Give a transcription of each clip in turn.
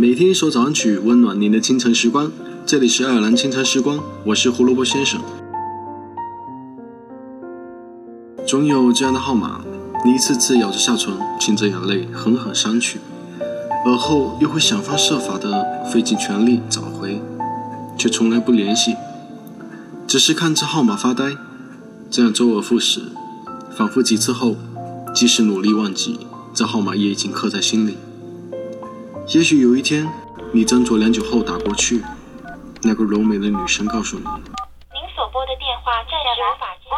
每天一首早安曲，温暖您的清晨时光。这里是爱尔兰清晨时光，我是胡萝卜先生。总有这样的号码，你一次次咬着下唇，噙着眼泪，狠狠删去，而后又会想方设法的费尽全力找回，却从来不联系，只是看着号码发呆，这样周而复始，反复几次后，即使努力忘记，这号码也已经刻在心里。也许有一天，你斟酌良久后打过去，那个柔美的女生告诉你：“您所拨的电话暂时无法接。”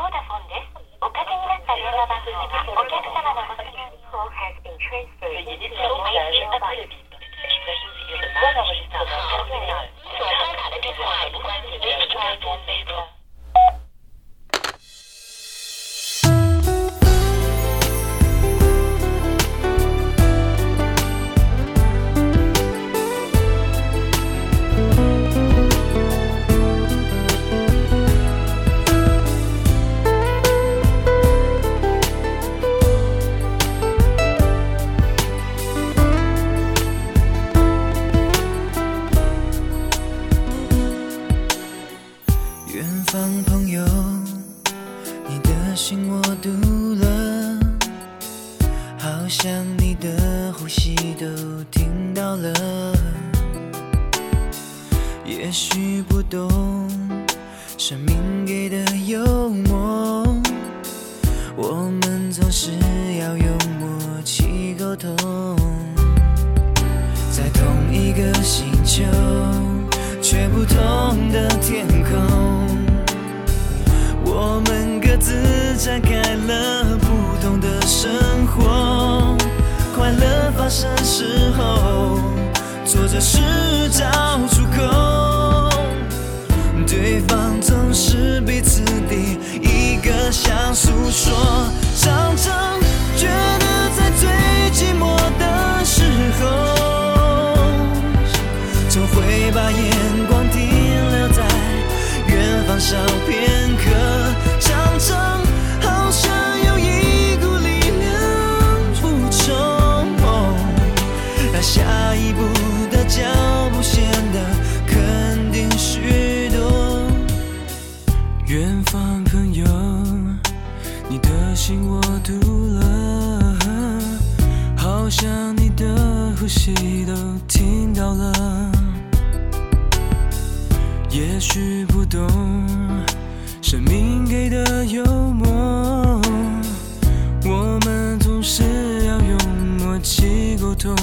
远方朋友，你的心我读了，好像你的呼吸都听到了，也许不懂生命给的幽默，我们总是要用默契沟通，在同一个星球，却不同的天空。是找出口。对方总是彼此第一个想诉说，常常觉得在最寂寞的时候，总会把眼光停留在远方下一步的脚步显得肯定许多。远方朋友，你的心我读了，好像你的呼吸都听到了。也许不懂生命给的幽默，我们总是要用默契沟通，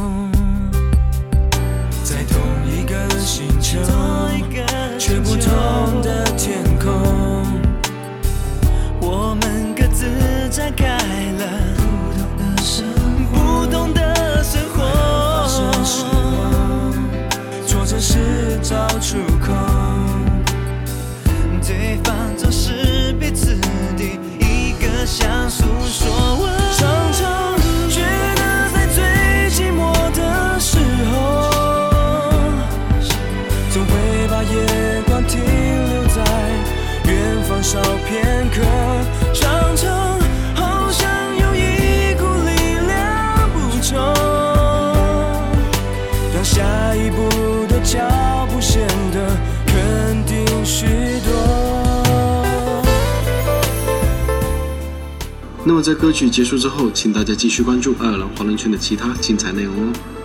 那么在歌曲结束之后，请大家继续关注爱尔兰华人圈的其他精彩内容哦。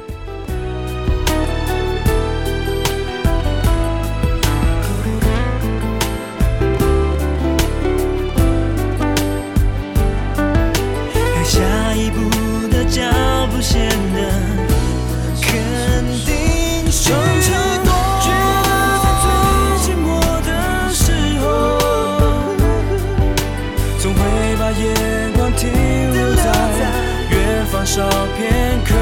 and cry.